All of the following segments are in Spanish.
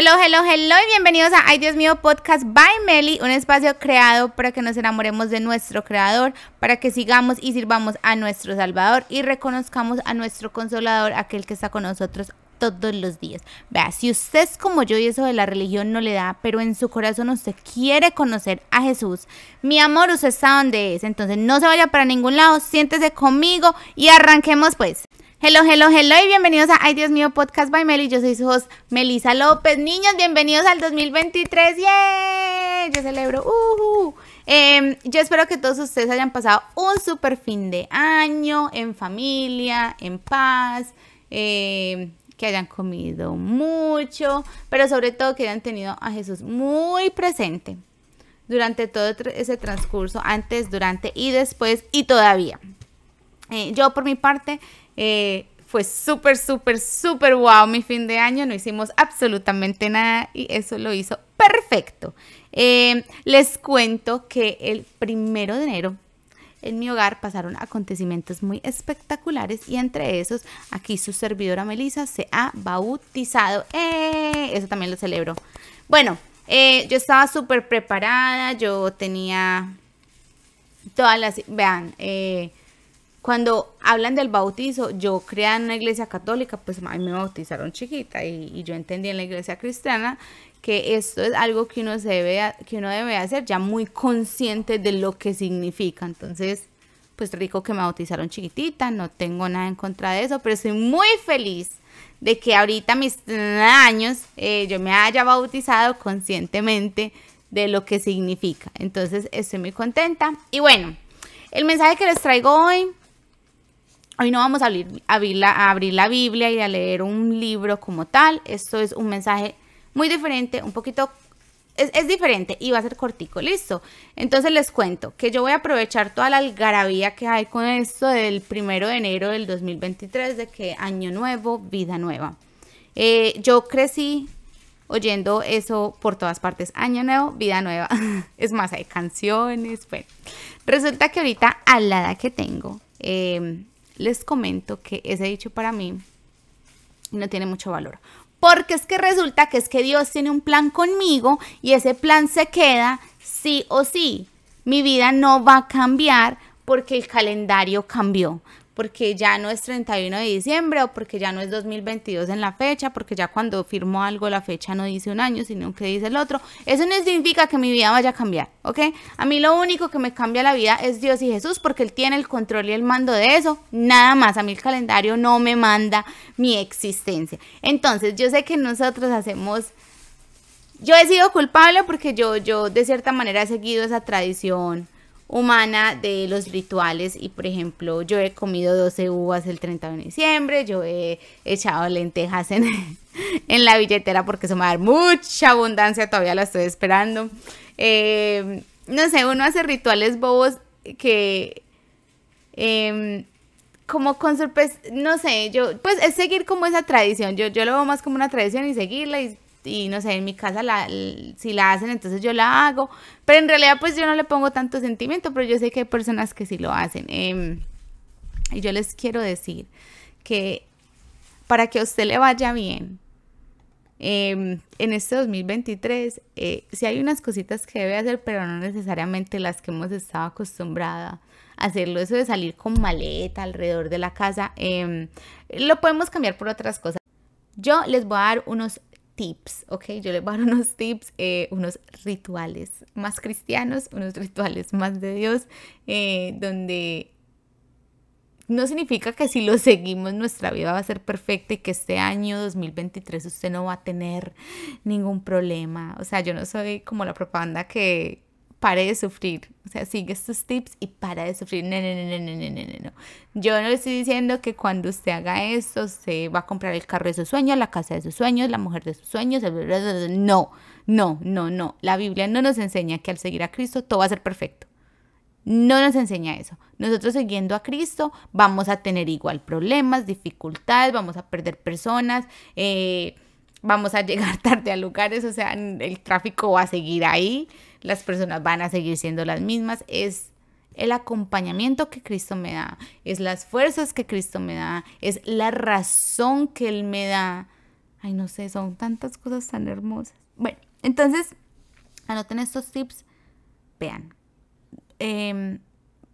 Hello, hello, hello y bienvenidos a Ay Dios mío Podcast by Meli, un espacio creado para que nos enamoremos de nuestro creador, para que sigamos y sirvamos a nuestro Salvador y reconozcamos a nuestro consolador, aquel que está con nosotros todos los días. Vea, si usted es como yo y eso de la religión no le da, pero en su corazón usted quiere conocer a Jesús, mi amor, usted está donde es, entonces no se vaya para ningún lado, siéntese conmigo y arranquemos pues. Hello, hello, hello y bienvenidos a Ay Dios mío Podcast by Meli. Yo soy su host Melisa López. Niños, bienvenidos al 2023. ¡Yay! Yo celebro. Uh, yo espero que todos ustedes hayan pasado un super fin de año en familia, en paz, em, que hayan comido mucho, pero sobre todo que hayan tenido a Jesús muy presente durante todo ese transcurso, antes, durante y después y todavía. Eh, yo por mi parte eh, fue súper, súper, súper wow mi fin de año. No hicimos absolutamente nada y eso lo hizo perfecto. Eh, les cuento que el primero de enero en mi hogar pasaron acontecimientos muy espectaculares y entre esos aquí su servidora Melissa se ha bautizado. ¡Eh! Eso también lo celebro. Bueno, yo estaba súper preparada, yo tenía todas las, vean, eh, cuando hablan del bautizo, yo creé en una iglesia católica, pues a mí me bautizaron chiquita y, yo entendí en la iglesia cristiana que esto es algo que uno, se debe, que uno debe hacer ya muy consciente de lo que significa. Entonces, pues rico que me bautizaron chiquitita, no tengo nada en contra de eso, pero estoy muy feliz de que ahorita mis años eh, yo me haya bautizado conscientemente de lo que significa. Entonces, estoy muy contenta. Y bueno, el mensaje que les traigo hoy Hoy no vamos a abrir, la, Biblia y a leer un libro como tal. Esto es un mensaje muy diferente, un poquito es, diferente y va a ser cortico, listo. Entonces les cuento que yo voy a aprovechar toda la algarabía que hay con esto del primero de enero del 2023, de que año nuevo, vida nueva. Eh, yo crecí oyendo eso por todas partes, año nuevo, vida nueva. es más, hay canciones. Bueno, resulta que ahorita a la edad que tengo, eh, les comento que ese dicho para mí no tiene mucho valor. Porque es que resulta que es que Dios tiene un plan conmigo y ese plan se queda sí o sí. Mi vida no va a cambiar porque el calendario cambió porque ya no es 31 de diciembre o porque ya no es 2022 en la fecha, porque ya cuando firmo algo la fecha no dice un año, sino que dice el otro. Eso no significa que mi vida vaya a cambiar, ¿ok? A mí lo único que me cambia la vida es Dios y Jesús, porque Él tiene el control y el mando de eso, nada más. A mí el calendario no me manda mi existencia. Entonces, yo sé que nosotros hacemos yo he sido culpable porque yo, yo de cierta manera he seguido esa tradición humana de los rituales y por ejemplo yo he comido 12 uvas el 30 de diciembre, yo he echado lentejas en, en la billetera porque eso me va a dar mucha abundancia, todavía la estoy esperando. Eh, no sé, uno hace rituales bobos que em, como con sorpresa, no sé, yo pues es seguir como esa tradición, yo, yo lo veo más como una tradición y seguirla y y no sé, en mi casa la, si la hacen, entonces yo la hago. Pero en realidad pues yo no le pongo tanto sentimiento, pero yo sé que hay personas que sí lo hacen. Em, y yo les quiero decir que para que a usted le vaya bien em, en este 2023, eh, si hay unas cositas que debe hacer, pero no necesariamente las que hemos estado acostumbrada a hacerlo. Eso de salir con maleta alrededor de la casa, em, lo podemos cambiar por otras cosas. Yo les voy a dar unos tips, ¿ok? Yo les voy a dar unos tips, eh, unos rituales más cristianos, unos rituales más de Dios, eh, donde no significa que si lo seguimos nuestra vida va a ser perfecta y que este año 2023 usted no va a tener ningún problema. O sea, yo no soy como la propaganda que pare de sufrir. O sea, sigue estos tips y para de sufrir. No, no, no, no, no, no, no. Yo no le estoy diciendo que cuando usted haga esto, se va a comprar el carro de sus sueños, la casa de sus sueños, la mujer de sus sueños. No, no, no, no. La Biblia no nos enseña que al seguir a Cristo todo va a ser perfecto. No nos enseña eso. Nosotros siguiendo a Cristo vamos a tener igual problemas, dificultades, vamos a perder personas. Eh, vamos a llegar tarde a lugares, o sea, el tráfico va a seguir ahí, las personas van a seguir siendo las mismas, es el acompañamiento que Cristo me da, es las fuerzas que Cristo me da, es la razón que Él me da Ay, no sé, son tantas cosas tan hermosas. Bueno, entonces, anoten estos tips. Vean, em,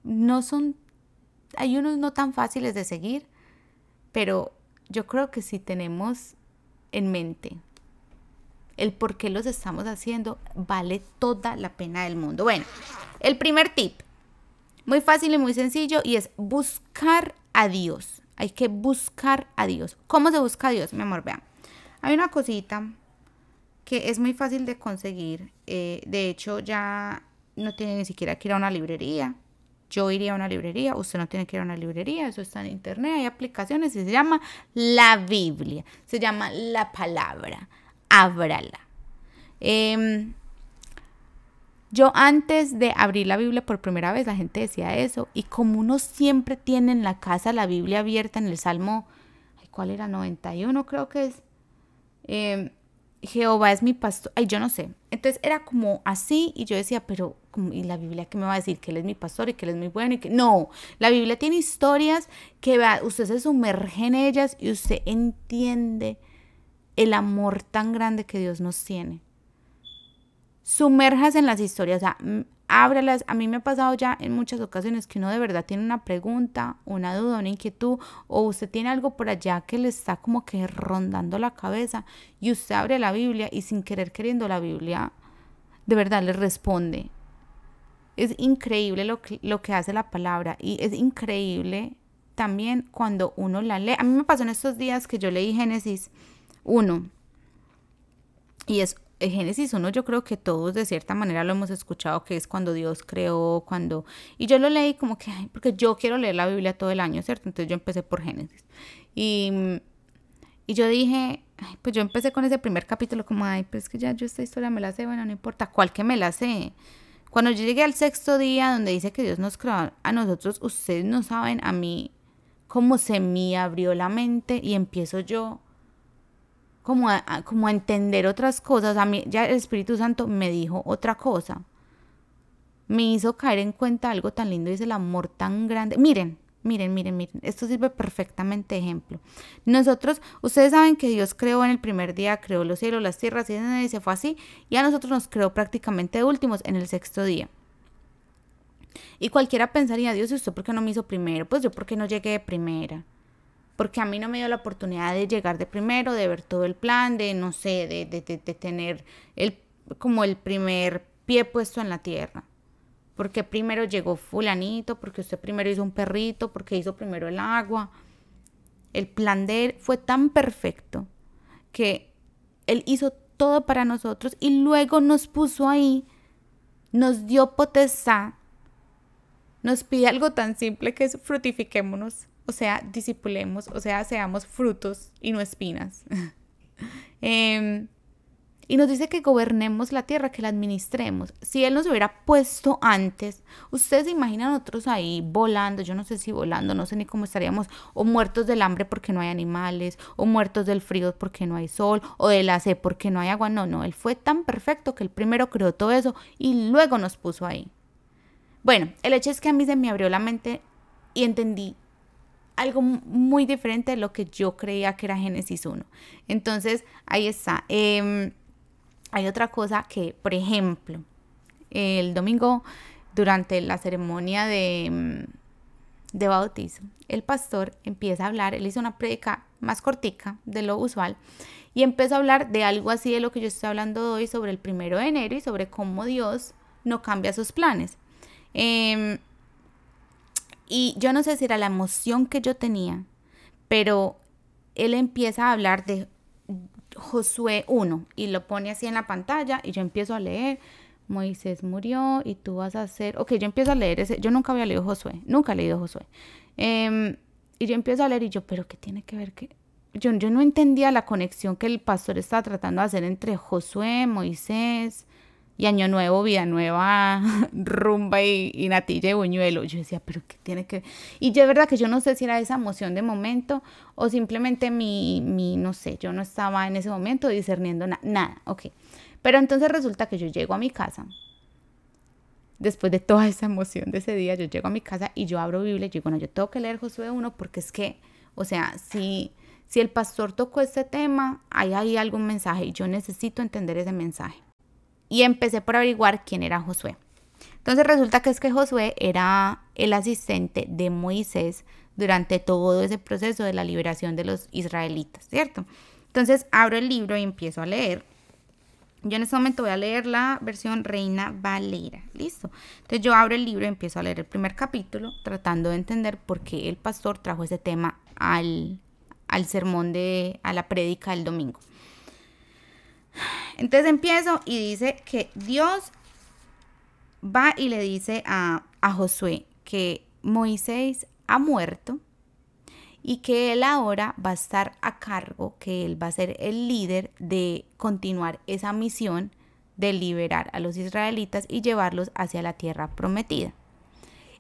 no son, hay unos no tan fáciles de seguir, pero yo creo que si tenemos en mente el por qué los estamos haciendo, vale toda la pena del mundo. Bueno, el primer tip, muy fácil y muy sencillo, y es buscar a Dios. Hay que buscar a Dios. ¿Cómo se busca a Dios, mi amor? Vean. Hay una cosita que es muy fácil de conseguir. Eh, de hecho, ya no tiene ni siquiera que ir a una librería. Yo iría a una librería, usted no tiene que ir a una librería, eso está en internet, hay aplicaciones y se llama la Biblia, se llama la palabra, ábrala. Em, yo antes de abrir la Biblia por primera vez, la gente decía eso, y como uno siempre tiene en la casa la Biblia abierta en el Salmo, ¿cuál era? 91 creo que es. Eh, Jehová es mi pastor, ay, yo no sé. Entonces era como así y yo decía, pero, ¿y la Biblia qué me va a decir? Que él es mi pastor y que él es muy bueno y que... No, la Biblia tiene historias que usted se sumerge en ellas y usted entiende el amor tan grande que Dios nos tiene. Sumerjas en las historias, ábralas. A mí me ha pasado ya en muchas ocasiones que uno de verdad tiene una pregunta, una duda, una inquietud, o usted tiene algo por allá que le está como que rondando la cabeza y usted abre la Biblia y sin querer queriendo la Biblia, de verdad le responde. Es increíble lo que, lo que hace la palabra y es increíble también cuando uno la lee. A mí me pasó en estos días que yo leí Génesis 1 y es Génesis 1 yo creo que todos de cierta manera lo hemos escuchado, que es cuando Dios creó, cuando... Y yo lo leí como que, porque yo quiero leer la Biblia todo el año, ¿cierto? Entonces yo empecé por Génesis. Y, y yo dije, pues yo empecé con ese primer capítulo como, ay, pues que ya yo esta historia me la sé, bueno, no importa cuál que me la sé. Cuando yo llegué al sexto día donde dice que Dios nos creó a nosotros, ustedes no saben a mí cómo se me abrió la mente y empiezo yo como a, como entender otras cosas. A mí ya el Espíritu Santo me dijo otra cosa. Me hizo caer en cuenta algo tan lindo y el amor tan grande. Miren, miren, miren, miren. Esto sirve perfectamente de ejemplo. Nosotros, ustedes saben que Dios creó en el primer día, creó los cielos, las tierras y se fue así. Y a nosotros nos creó prácticamente de últimos en el sexto día. Y cualquiera pensaría, Dios, ¿y usted por qué no me hizo primero? Pues yo, ¿por qué no llegué de primera? Porque a mí no me dio la oportunidad de llegar de primero, de ver todo el plan, de, no sé, de, de, de, tener el, como el primer pie puesto en la tierra. Porque primero llegó fulanito, porque usted primero hizo un perrito, porque hizo primero el agua. El plan de él fue tan perfecto que él hizo todo para nosotros y luego nos puso ahí, nos dio potestad, nos pide algo tan simple que es frutifiquémonos o sea, disipulemos, o sea, seamos frutos y no espinas. Em, y nos dice que gobernemos la tierra, que la administremos. Si Él nos hubiera puesto antes, ustedes se imaginan nosotros ahí volando, yo no sé si volando, no sé ni cómo estaríamos, o muertos del hambre porque no hay animales, o muertos del frío porque no hay sol, o de la sed porque no hay agua. No, no, Él fue tan perfecto que Él primero creó todo eso y luego nos puso ahí. Bueno, el hecho es que a mí se me abrió la mente y entendí algo muy diferente de lo que yo creía que era Génesis 1. Entonces, ahí está. Em, hay otra cosa que, por ejemplo, el domingo, durante la ceremonia de, em, de bautizo, el pastor empieza a hablar, él hizo una prédica más cortica de lo usual y empezó a hablar de algo así de lo que yo estoy hablando hoy sobre el primero de enero y sobre cómo Dios no cambia sus planes. Eh, y yo no sé si era la emoción que yo tenía, pero él empieza a hablar de Josué 1 y lo pone así en la pantalla y yo empiezo a leer. Moisés murió y tú vas a hacer, ok, yo empiezo a leer ese, yo nunca había leído Josué, nunca he leído Josué. Em, y yo empiezo a leer y yo, pero ¿qué tiene que ver que... Yo, yo no entendía la conexión que el pastor estaba tratando de hacer entre Josué, Moisés, y Año Nuevo, Vida Nueva, rumba y, natilla y buñuelo. Yo decía, pero ¿qué tiene que...? Y yo es verdad que yo no sé si era esa emoción de momento o simplemente mi, mi no sé, yo no estaba en ese momento discerniendo nada, ok. Pero entonces resulta que yo llego a mi casa, después de toda esa emoción de ese día, yo llego a mi casa y yo abro Biblia y digo, bueno, yo tengo que leer Josué 1 porque es que, o sea, si si el pastor tocó este tema, hay ahí algún mensaje y yo necesito entender ese mensaje. Y empecé por averiguar quién era Josué. Entonces resulta que es que Josué era el asistente de Moisés durante todo ese proceso de la liberación de los israelitas, ¿cierto? Entonces abro el libro y empiezo a leer. Yo en este momento voy a leer la versión Reina Valera. Listo. Entonces yo abro el libro y empiezo a leer el primer capítulo, tratando de entender por qué el pastor trajo ese tema al, al sermón de, a la prédica del domingo. Entonces empiezo y dice que Dios va y le dice a, a Josué que Moisés ha muerto y que él ahora va a estar a cargo, que él va a ser el líder de continuar esa misión de liberar a los israelitas y llevarlos hacia la tierra prometida.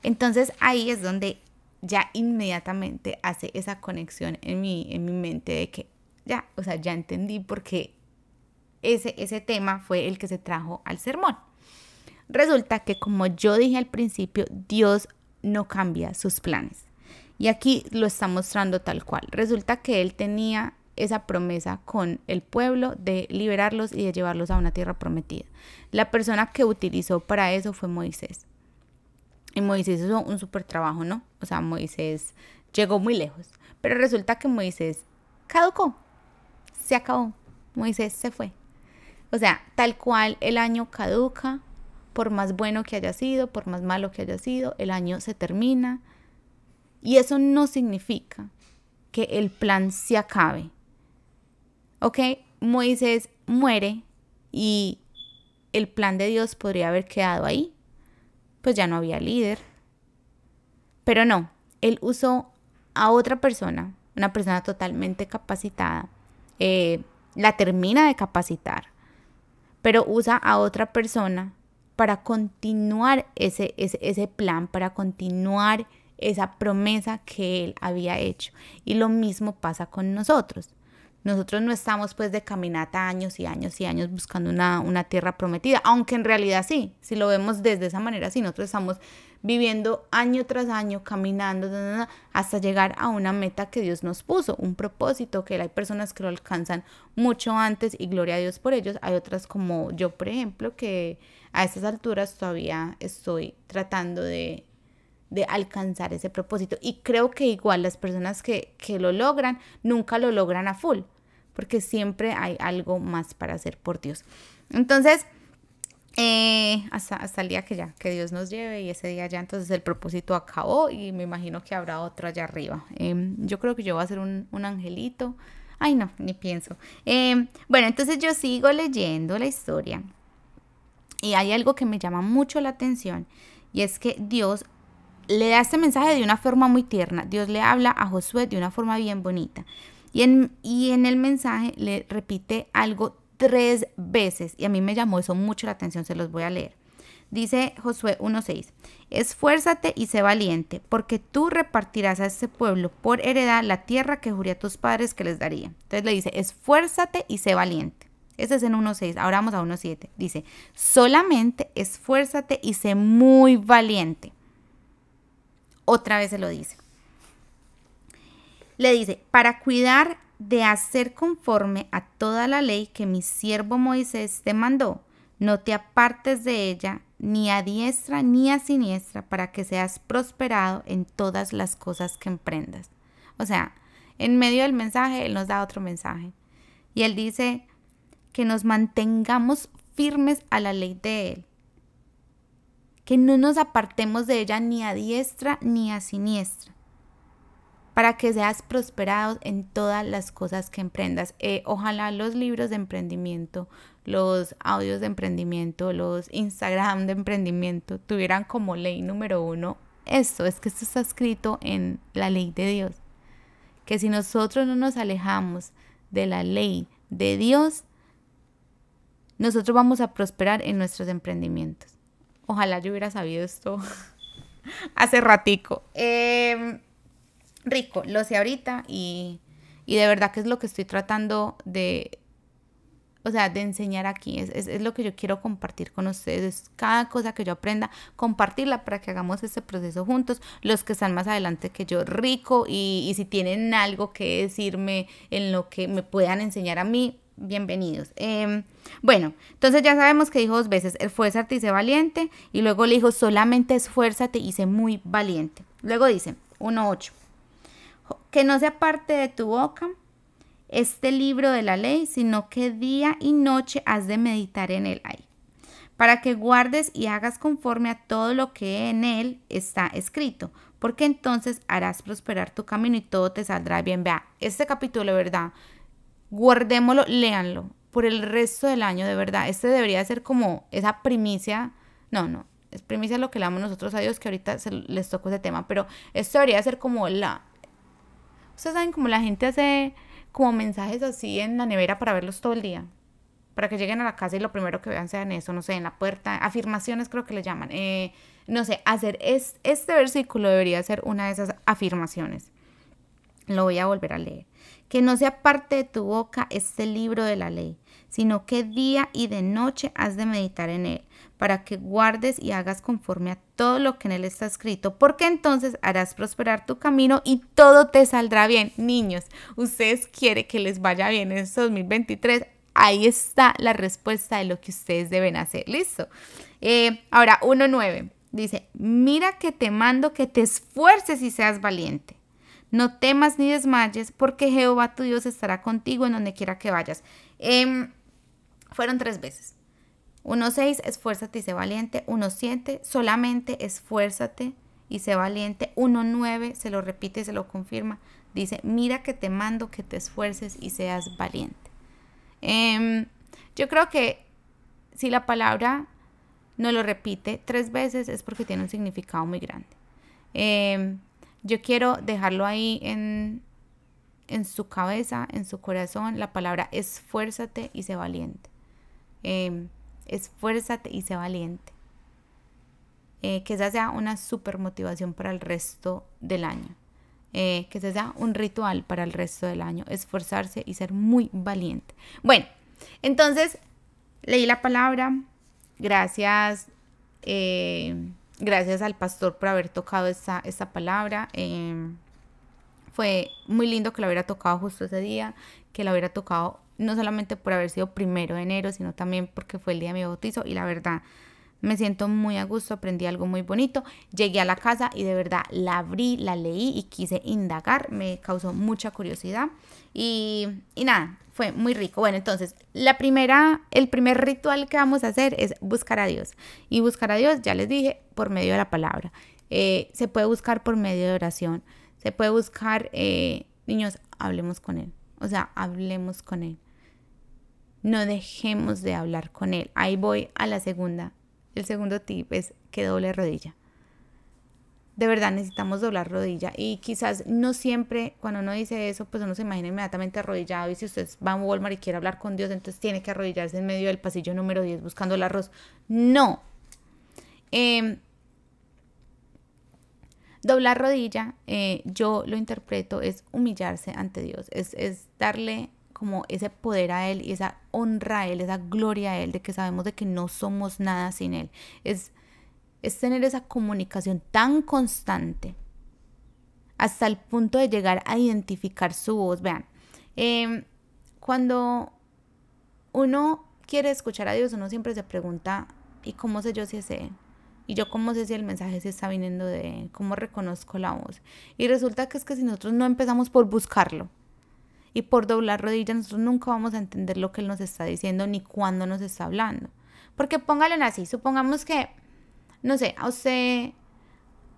Entonces ahí es donde ya inmediatamente hace esa conexión en mi, en mi mente de que ya, o sea, ya entendí por qué ese, ese tema fue el que se trajo al sermón. Resulta que como yo dije al principio, Dios no cambia sus planes. Y aquí lo está mostrando tal cual. Resulta que él tenía esa promesa con el pueblo de liberarlos y de llevarlos a una tierra prometida. La persona que utilizó para eso fue Moisés. Y Moisés hizo un súper trabajo, ¿no? O sea, Moisés llegó muy lejos. Pero resulta que Moisés caducó. Se acabó. Moisés se fue. O sea, tal cual el año caduca, por más bueno que haya sido, por más malo que haya sido, el año se termina. Y eso no significa que el plan se acabe. ¿Ok? Moisés muere y el plan de Dios podría haber quedado ahí. Pues ya no había líder. Pero no, él usó a otra persona, una persona totalmente capacitada. Eh, la termina de capacitar, pero usa a otra persona para continuar ese, ese, ese plan, para continuar esa promesa que él había hecho. Y lo mismo pasa con nosotros. Nosotros no estamos pues de caminata años y años y años buscando una, tierra prometida, aunque en realidad sí, si lo vemos desde esa manera, sí, nosotros estamos viviendo año tras año, caminando hasta llegar a una meta que Dios nos puso, un propósito que hay personas que lo alcanzan mucho antes y gloria a Dios por ellos, hay otras como yo, por ejemplo, que a estas alturas todavía estoy tratando de de alcanzar ese propósito. Y creo que igual las personas que, que, lo logran, nunca lo logran a full porque siempre hay algo más para hacer por Dios. Entonces, eh, hasta, hasta el día que ya, que Dios nos lleve y ese día ya entonces el propósito acabó y me imagino que habrá otro allá arriba. Em, yo creo que yo voy a ser un, un angelito. Ay, no, ni pienso. Em, bueno, entonces yo sigo leyendo la historia y hay algo que me llama mucho la atención y es que Dios le da este mensaje de una forma muy tierna. Dios le habla a Josué de una forma bien bonita. Y en, el mensaje le repite algo tres veces y a mí me llamó eso mucho la atención, se los voy a leer. Dice Josué 1.6, esfuérzate y sé valiente, porque tú repartirás a este pueblo por heredad la tierra que juré a tus padres que les daría. Entonces le dice, esfuérzate y sé valiente. Ese es en 1.6, ahora vamos a 1.7. Dice, solamente esfuérzate y sé muy valiente. Otra vez se lo dice le dice, para cuidar de hacer conforme a toda la ley que mi siervo Moisés te mandó, no te apartes de ella ni a diestra ni a siniestra para que seas prosperado en todas las cosas que emprendas. O sea, en medio del mensaje, Él nos da otro mensaje. Y Él dice que nos mantengamos firmes a la ley de Él. Que no nos apartemos de ella ni a diestra ni a siniestra para que seas prosperado en todas las cosas que emprendas. Eh, ojalá los libros de emprendimiento, los audios de emprendimiento, los Instagram de emprendimiento tuvieran como ley número uno esto, es que esto está escrito en la ley de Dios. Que si nosotros no nos alejamos de la ley de Dios, nosotros vamos a prosperar en nuestros emprendimientos. Ojalá yo hubiera sabido esto hace ratico. Eh, rico, lo sé ahorita y, de verdad que es lo que estoy tratando de o sea, de enseñar aquí. Es, es, lo que yo quiero compartir con ustedes. Cada cosa que yo aprenda, compartirla para que hagamos este proceso juntos. Los que están más adelante que yo, rico. Y, y si tienen algo que decirme en lo que me puedan enseñar a mí, bienvenidos. Em, bueno, entonces ya sabemos que dijo dos veces, esfuérzate y sé valiente. Y luego le dijo, solamente esfuérzate y sé muy valiente. Luego dice, 1.8, que no sea parte de tu boca este libro de la ley, sino que día y noche has de meditar en él ahí, para que guardes y hagas conforme a todo lo que en él está escrito, porque entonces harás prosperar tu camino y todo te saldrá bien. Vea, este capítulo, verdad, guardémoslo, léanlo por el resto del año, de verdad. Este debería ser como esa primicia, no, no, es primicia lo que le damos nosotros a Dios, que ahorita se les tocó ese tema, pero esto debería ser como la... Ustedes saben como la gente hace como mensajes así en la nevera para verlos todo el día. Para que lleguen a la casa y lo primero que vean sean eso, no sé, en la puerta. Afirmaciones creo que le llaman. Eh, no sé, hacer es, este versículo debería ser una de esas afirmaciones. Lo voy a volver a leer. Que no sea parte de tu boca este libro de la ley, sino que día y de noche has de meditar en él, para que guardes y hagas conforme a todo lo que en él está escrito, porque entonces harás prosperar tu camino y todo te saldrá bien. Niños, ustedes quieren que les vaya bien en este 2023, ahí está la respuesta de lo que ustedes deben hacer. Listo. Eh, ahora, 1.9 dice, mira que te mando que te esfuerces y seas valiente. No temas ni desmayes, porque Jehová tu Dios estará contigo en donde quiera que vayas. Em, fueron tres veces. 1.6, esfuérzate y sé valiente. 1.7, solamente esfuérzate y sé valiente. 1.9, se lo repite y se lo confirma. Dice, mira que te mando que te esfuerces y seas valiente. Em, yo creo que si la palabra no lo repite tres veces es porque tiene un significado muy grande. Em, yo quiero dejarlo ahí en, en su cabeza, en su corazón, la palabra esfuérzate y sé valiente. Eh, esfuérzate y sé valiente. Eh, que esa sea una super motivación para el resto del año. Eh, que ese sea un ritual para el resto del año. Esforzarse y ser muy valiente. Bueno, entonces leí la palabra. Gracias. Eh, gracias al pastor por haber tocado esta, esta palabra. fue muy lindo que lo hubiera tocado justo ese día, que lo hubiera tocado no solamente por haber sido primero de enero, sino también porque fue el día de mi bautizo y la verdad me siento muy a gusto, aprendí algo muy bonito, llegué a la casa y de verdad la abrí, la leí y quise indagar, me causó mucha curiosidad y, y nada, fue muy rico. Bueno, entonces, la primera, el primer ritual que vamos a hacer es buscar a Dios. Y buscar a Dios, ya les dije, por medio de la palabra. Eh, se puede buscar por medio de oración. Se puede buscar, eh, niños, hablemos con Él. O sea, hablemos con Él no dejemos de hablar con Él. Ahí voy a la segunda. El segundo tip es que doble rodilla. De verdad necesitamos doblar rodilla y quizás no siempre cuando uno dice eso pues uno se imagina inmediatamente arrodillado y si usted va a Walmart y quiere hablar con Dios entonces tiene que arrodillarse en medio del pasillo número 10 buscando el arroz. No. Em, doblar rodilla, eh, yo lo interpreto, es humillarse ante Dios, es, es darle como ese poder a Él y esa honra a Él, esa gloria a Él, de que sabemos de que no somos nada sin Él. Es, es tener esa comunicación tan constante hasta el punto de llegar a identificar su voz. Vean, em, cuando uno quiere escuchar a Dios, uno siempre se pregunta, ¿y cómo sé yo si es Él? Y yo cómo sé si el mensaje se está viniendo de Él, cómo reconozco la voz. Y resulta que es que si nosotros no empezamos por buscarlo, y por doblar rodillas nosotros nunca vamos a entender lo que Él nos está diciendo ni cuándo nos está hablando. Porque póngale así, supongamos que, no sé, a usted,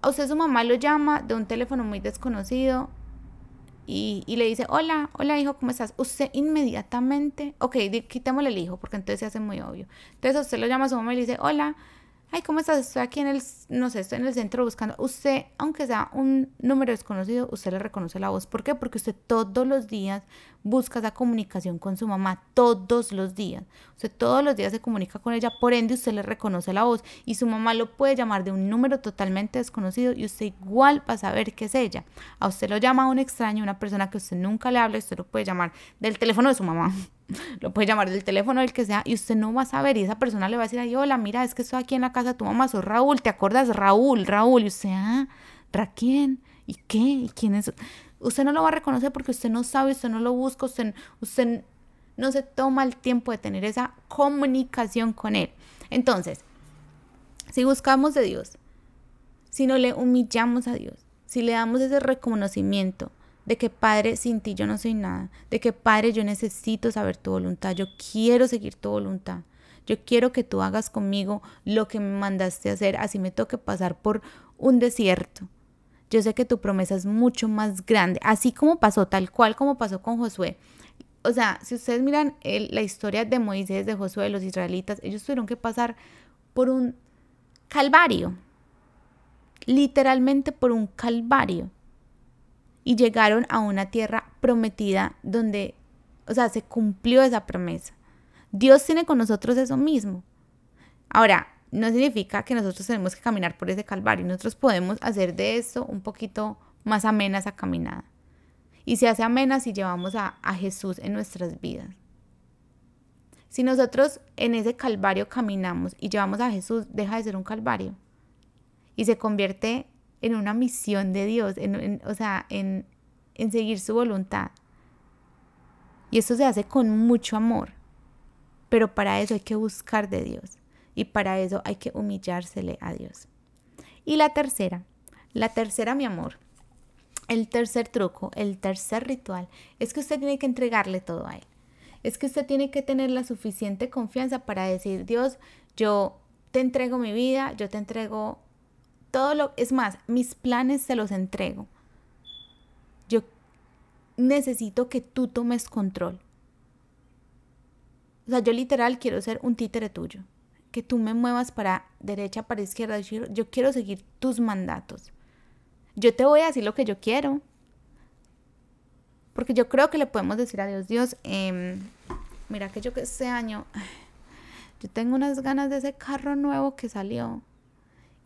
usted su mamá lo llama de un teléfono muy desconocido y, y, le dice, hola, hola hijo, ¿cómo estás? Usted inmediatamente, ok, quitémosle el hijo porque entonces se hace muy obvio. Entonces usted lo llama a su mamá y le dice, hola, ay, ¿cómo estás? Estoy aquí en el, no sé, estoy en el centro buscando. Usted, aunque sea un número desconocido, usted le reconoce la voz. ¿Por qué? Porque usted todos los días busca esa comunicación con su mamá, todos los días. Usted todos los días se comunica con ella, por ende usted le reconoce la voz. Y su mamá lo puede llamar de un número totalmente desconocido y usted igual va a saber que es ella. A usted lo llama un extraño, una persona que usted nunca le habla, usted lo puede llamar del teléfono de su mamá lo puede llamar del teléfono, el que sea, y usted no va a saber, y esa persona le va a decir, ay, hola, mira, es que estoy aquí en la casa de tu mamá, soy Raúl, ¿te acuerdas? Raúl, Raúl, y usted, ah, ¿Ra quién? ¿Y qué? ¿Y quién es? Usted no lo va a reconocer porque usted no sabe, usted no lo busca, usted, usted no se toma el tiempo de tener esa comunicación con Él. Entonces, si buscamos de Dios, si no le humillamos a Dios, si le damos ese reconocimiento de que Padre, sin ti yo no soy nada, de que Padre, yo necesito saber tu voluntad, yo quiero seguir tu voluntad, yo quiero que tú hagas conmigo lo que me mandaste hacer, así me toque pasar por un desierto. Yo sé que tu promesa es mucho más grande, así como pasó, tal cual como pasó con Josué. O sea, si ustedes miran la historia de Moisés, de Josué, de los israelitas, ellos tuvieron que pasar por un calvario, literalmente por un calvario. Y llegaron a una tierra prometida donde, o sea, se cumplió esa promesa. Dios tiene con nosotros eso mismo. Ahora, no significa que nosotros tenemos que caminar por ese calvario. Nosotros podemos hacer de eso un poquito más amena esa caminada. Y se hace amena si llevamos a, a Jesús en nuestras vidas. Si nosotros en ese calvario caminamos y llevamos a Jesús, deja de ser un calvario y se convierte en una misión de Dios, en, o sea, en, en seguir su voluntad. Y esto se hace con mucho amor, pero para eso hay que buscar de Dios y para eso hay que humillársele a Dios. Y la tercera, la tercera, mi amor, el tercer truco, el tercer ritual, es que usted tiene que entregarle todo a Él. Es que usted tiene que tener la suficiente confianza para decir, Dios, yo te entrego mi vida, yo te entrego todo lo, es más, mis planes se los entrego. Yo necesito que tú tomes control. O sea, yo literal quiero ser un títere tuyo. Que tú me muevas para derecha, para izquierda. Yo quiero seguir tus mandatos. Yo te voy a decir lo que yo quiero. Porque yo creo que le podemos decir a Dios, Dios, em, mira que yo que este año, yo tengo unas ganas de ese carro nuevo que salió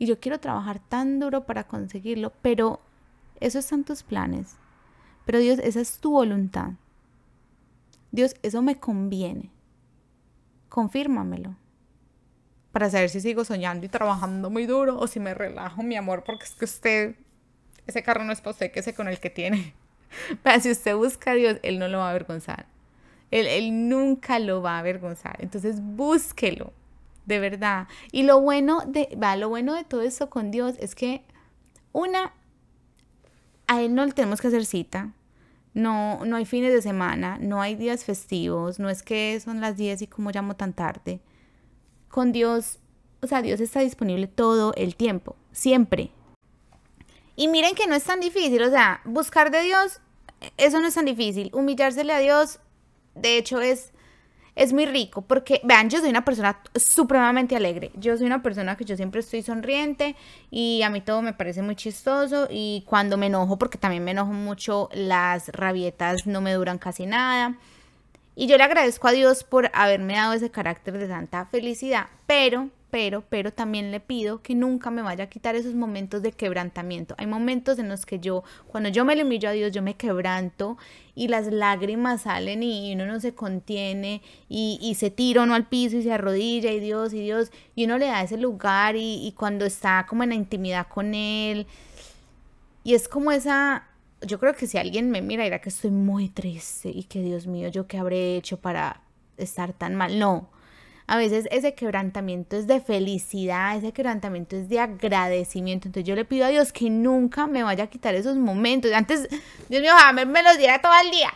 y yo quiero trabajar tan duro para conseguirlo, pero eso están tus planes. Pero Dios, esa es tu voluntad. Dios, eso me conviene. Confírmamelo. Para saber si sigo soñando y trabajando muy duro o si me relajo, mi amor, porque es que usted, ese carro no es para usted, que ese con el que tiene. Pero si usted busca a Dios, Él no lo va a avergonzar. Él, él nunca lo va a avergonzar. Entonces búsquelo de verdad. Y lo bueno de, va, lo bueno de todo esto con Dios es que una, a Él no le tenemos que hacer cita. No, no hay fines de semana, no hay días festivos, no es que son las 10 y como llamo tan tarde. Con Dios, o sea, Dios está disponible todo el tiempo, siempre. Y miren que no es tan difícil, o sea, buscar de Dios, eso no es tan difícil. Humillársele a Dios, de hecho, es es muy rico porque, vean, yo soy una persona supremamente alegre. Yo soy una persona que yo siempre estoy sonriente y a mí todo me parece muy chistoso y cuando me enojo, porque también me enojo mucho, las rabietas no me duran casi nada. Y yo le agradezco a Dios por haberme dado ese carácter de tanta felicidad, pero pero, pero también le pido que nunca me vaya a quitar esos momentos de quebrantamiento. Hay momentos en los que yo, cuando yo me le humillo a Dios, yo me quebranto y las lágrimas salen y uno no se contiene y, se tira uno al piso y se arrodilla y Dios y Dios y uno le da ese lugar y, y cuando está como en la intimidad con Él y es como esa, yo creo que si alguien me mira dirá que estoy muy triste y que Dios mío, yo qué habré hecho para estar tan mal. No, a veces ese quebrantamiento es de felicidad, ese quebrantamiento es de agradecimiento. Entonces yo le pido a Dios que nunca me vaya a quitar esos momentos. Antes, Dios mío, ojalá me, los diera todo el día.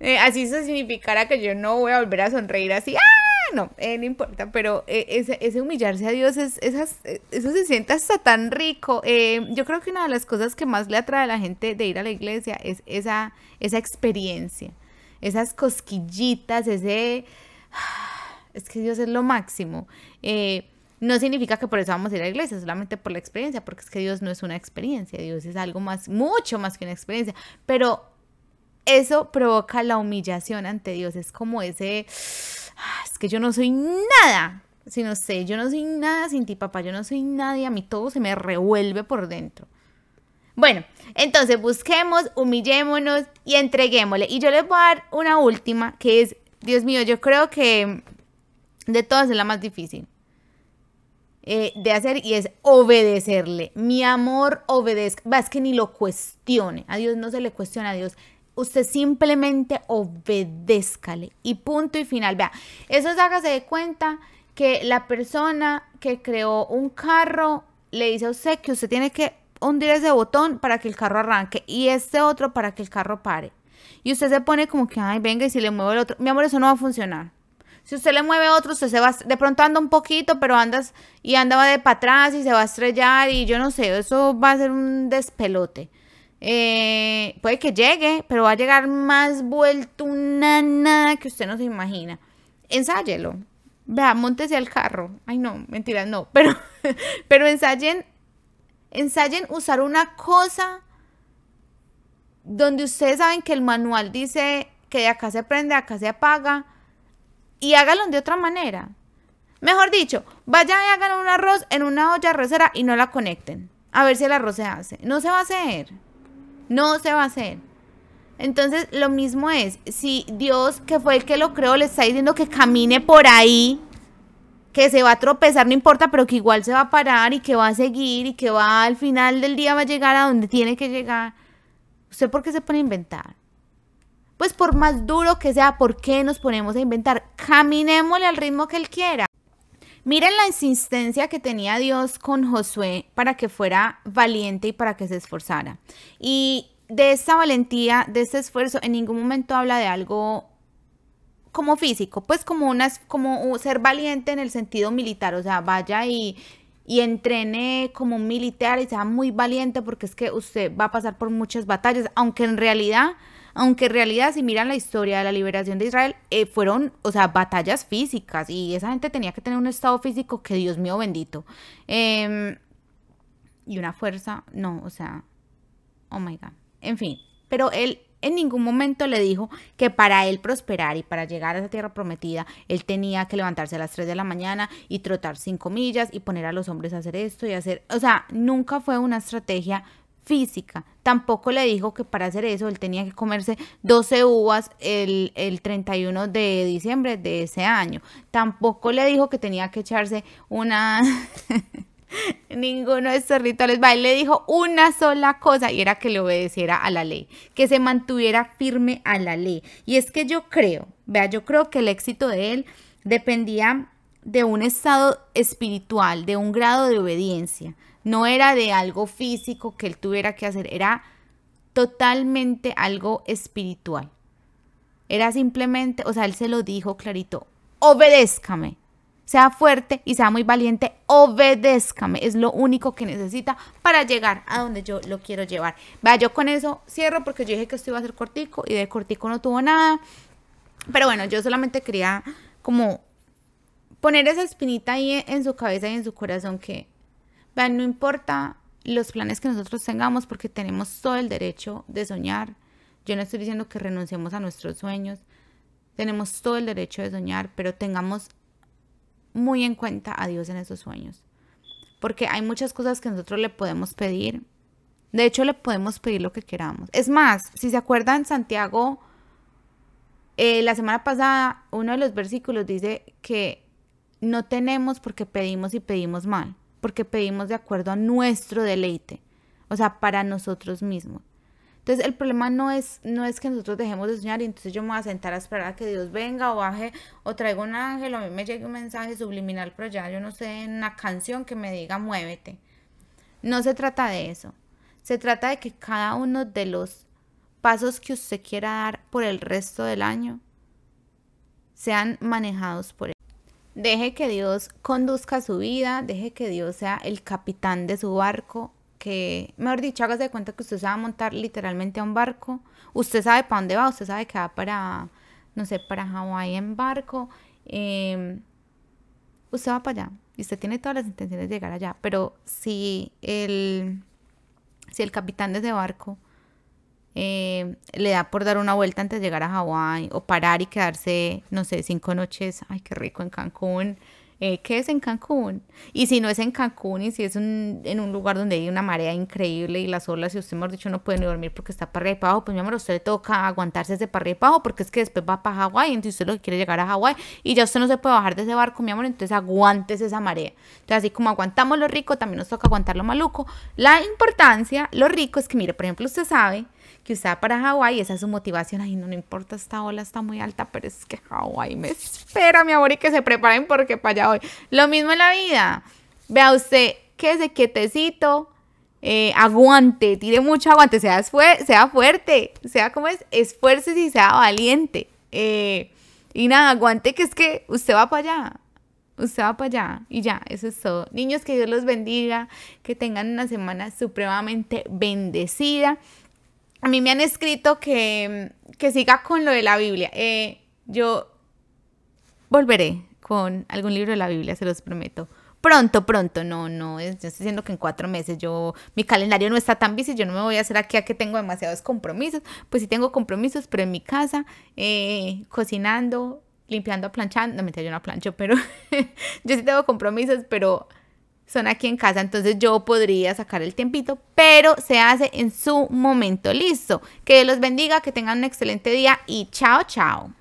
Eh, así eso significara que yo no voy a volver a sonreír así. ¡Ah! No, eh, no importa, pero eh, ese, ese, humillarse a Dios, es, esas, eso se siente hasta tan rico. yo creo que una de las cosas que más le atrae a la gente de ir a la iglesia es esa, esa experiencia, esas cosquillitas, ese es que Dios es lo máximo. Eh, no significa que por eso vamos a ir a la iglesia, solamente por la experiencia, porque es que Dios no es una experiencia, Dios es algo más, mucho más que una experiencia, pero eso provoca la humillación ante Dios, es como ese, ah, es que yo no soy nada, si no sé, yo no soy nada sin ti, papá, yo no soy nadie, a mí todo se me revuelve por dentro. Bueno, entonces busquemos, humillémonos y entreguémosle. Y yo les voy a dar una última, que es Dios mío, yo creo que de todas es la más difícil eh, de hacer y es obedecerle. Mi amor obedezca. Va, es que ni lo cuestione. A Dios no se le cuestiona a Dios. Usted simplemente obedézcale y punto y final. Vea, eso es hágase de cuenta que la persona que creó un carro le dice a usted que usted tiene que hundir ese botón para que el carro arranque y este otro para que el carro pare. Y usted se pone como que, ay, venga, y si le muevo el otro, mi amor, eso no va a funcionar. Si usted le mueve otro, usted se va, de pronto anda un poquito, pero andas y anda de para atrás y se va a estrellar y yo no sé, eso va a ser un despelote. Eh, puede que llegue, pero va a llegar más vuelto una nada que usted no se imagina. Ensáyelo. Vea, montese al carro. Ay, no, mentira, no. Pero, pero ensayen, ensayen usar una cosa donde ustedes saben que el manual dice que de acá se prende, acá se apaga. Y háganlo de otra manera. Mejor dicho, vayan y hagan un arroz en una olla arrocera y no la conecten. A ver si el arroz se hace. No se va a hacer. No se va a hacer. Entonces, lo mismo es, si Dios, que fue el que lo creó, le está diciendo que camine por ahí, que se va a tropezar, no importa, pero que igual se va a parar y que va a seguir y que va al final del día va a llegar a donde tiene que llegar. ¿Usted por qué se pone a inventar? Pues por más duro que sea, ¿por qué nos ponemos a inventar? Caminémosle al ritmo que Él quiera. Miren la insistencia que tenía Dios con Josué para que fuera valiente y para que se esforzara. Y de esta valentía, de este esfuerzo, en ningún momento habla de algo como físico, pues como unas, como ser valiente en el sentido militar, o sea, vaya y, y entrene como un militar y sea muy valiente porque es que usted va a pasar por muchas batallas, aunque en realidad aunque en realidad si miran la historia de la liberación de Israel, eh, fueron, o sea, batallas físicas y esa gente tenía que tener un estado físico que Dios mío bendito. Em, y una fuerza, no, o sea, oh my God. En fin, pero él en ningún momento le dijo que para él prosperar y para llegar a esa tierra prometida, él tenía que levantarse a las 3 de la mañana y trotar 5 millas y poner a los hombres a hacer esto y hacer, o sea, nunca fue una estrategia física. Tampoco le dijo que para hacer eso él tenía que comerse 12 uvas el, el 31 de diciembre de ese año. Tampoco le dijo que tenía que echarse una... Ninguno de estos rituales va. Él le dijo una sola cosa y era que le obedeciera a la ley, que se mantuviera firme a la ley. Y es que yo creo, vea, yo creo que el éxito de él dependía de un estado espiritual, de un grado de obediencia. No era de algo físico que él tuviera que hacer, era totalmente algo espiritual. Era simplemente, o sea, él se lo dijo clarito, obedézcame. Sea fuerte y sea muy valiente, obedézcame. Es lo único que necesita para llegar a donde yo lo quiero llevar. Va, yo con eso cierro porque yo dije que esto iba a ser cortico y de cortico no tuvo nada. Pero bueno, yo solamente quería como poner esa espinita ahí en su cabeza y en su corazón que Vean, no importa los planes que nosotros tengamos porque tenemos todo el derecho de soñar. Yo no estoy diciendo que renunciemos a nuestros sueños. Tenemos todo el derecho de soñar, pero tengamos muy en cuenta a Dios en esos sueños. Porque hay muchas cosas que nosotros le podemos pedir. De hecho, le podemos pedir lo que queramos. Es más, si se acuerdan, Santiago, eh, la semana pasada, uno de los versículos dice que no tenemos porque pedimos y pedimos mal porque pedimos de acuerdo a nuestro deleite, o sea, para nosotros mismos. Entonces el problema no es, no es que nosotros dejemos de soñar y entonces yo me voy a sentar a esperar a que Dios venga o baje o traiga un ángel o a mí me llegue un mensaje subliminal pero ya yo no sé, una canción que me diga muévete. No se trata de eso. Se trata de que cada uno de los pasos que usted quiera dar por el resto del año sean manejados por él. Deje que Dios conduzca su vida, deje que Dios sea el capitán de su barco, que, mejor dicho, hágase de cuenta que usted se va a montar literalmente a un barco, usted sabe para dónde va, usted sabe que va para, no sé, para Hawái en barco, em, usted va para allá y usted tiene todas las intenciones de llegar allá, pero si el, si el capitán de ese barco eh, le da por dar una vuelta antes de llegar a Hawái o parar y quedarse, no sé, cinco noches, ay, qué rico en Cancún. eh, que es en Cancún. Y si no es en Cancún y si es en un lugar donde hay una marea increíble y las olas, y usted, mejor dicho, no puede ni dormir porque está para arriba y para abajo, pues mi amor, usted le toca aguantarse ese para arriba y para porque es que después va para Hawái, entonces usted lo que quiere llegar a Hawái y ya usted no se puede bajar de ese barco, mi amor, entonces aguántese esa marea. Entonces, así como aguantamos lo rico, también nos toca aguantar lo maluco. La importancia, lo rico es que, mire, por ejemplo, usted sabe que va para Hawái, esa es su motivación, ay, no, no importa, esta ola está muy alta, pero es que Hawái me espera, mi amor, y que se preparen porque para allá voy. Lo mismo en la vida, vea usted, quédese quietecito, eh, aguante, tire mucho aguante, sea, sea fuerte, sea como es, esfuerce y sea valiente. Eh, y nada, aguante que es que usted va para allá. Usted va para allá y ya, eso es todo. Niños, que Dios los bendiga, que tengan una semana supremamente bendecida a mí me han escrito que, siga con lo de la Biblia. Eh, yo volveré con algún libro de la Biblia, se los prometo. Pronto, pronto, no, no, yo estoy diciendo que en cuatro meses yo, mi calendario no está tan busy, yo no me voy a hacer aquí a que tengo demasiados compromisos, pues sí tengo compromisos, pero en mi casa, eh, cocinando, limpiando, planchando, no me yo no plancho, pero yo sí tengo compromisos, pero son aquí en casa, entonces yo podría sacar el tiempito, pero se hace en su momento. Listo. Que Dios los bendiga, que tengan un excelente día y chao, chao.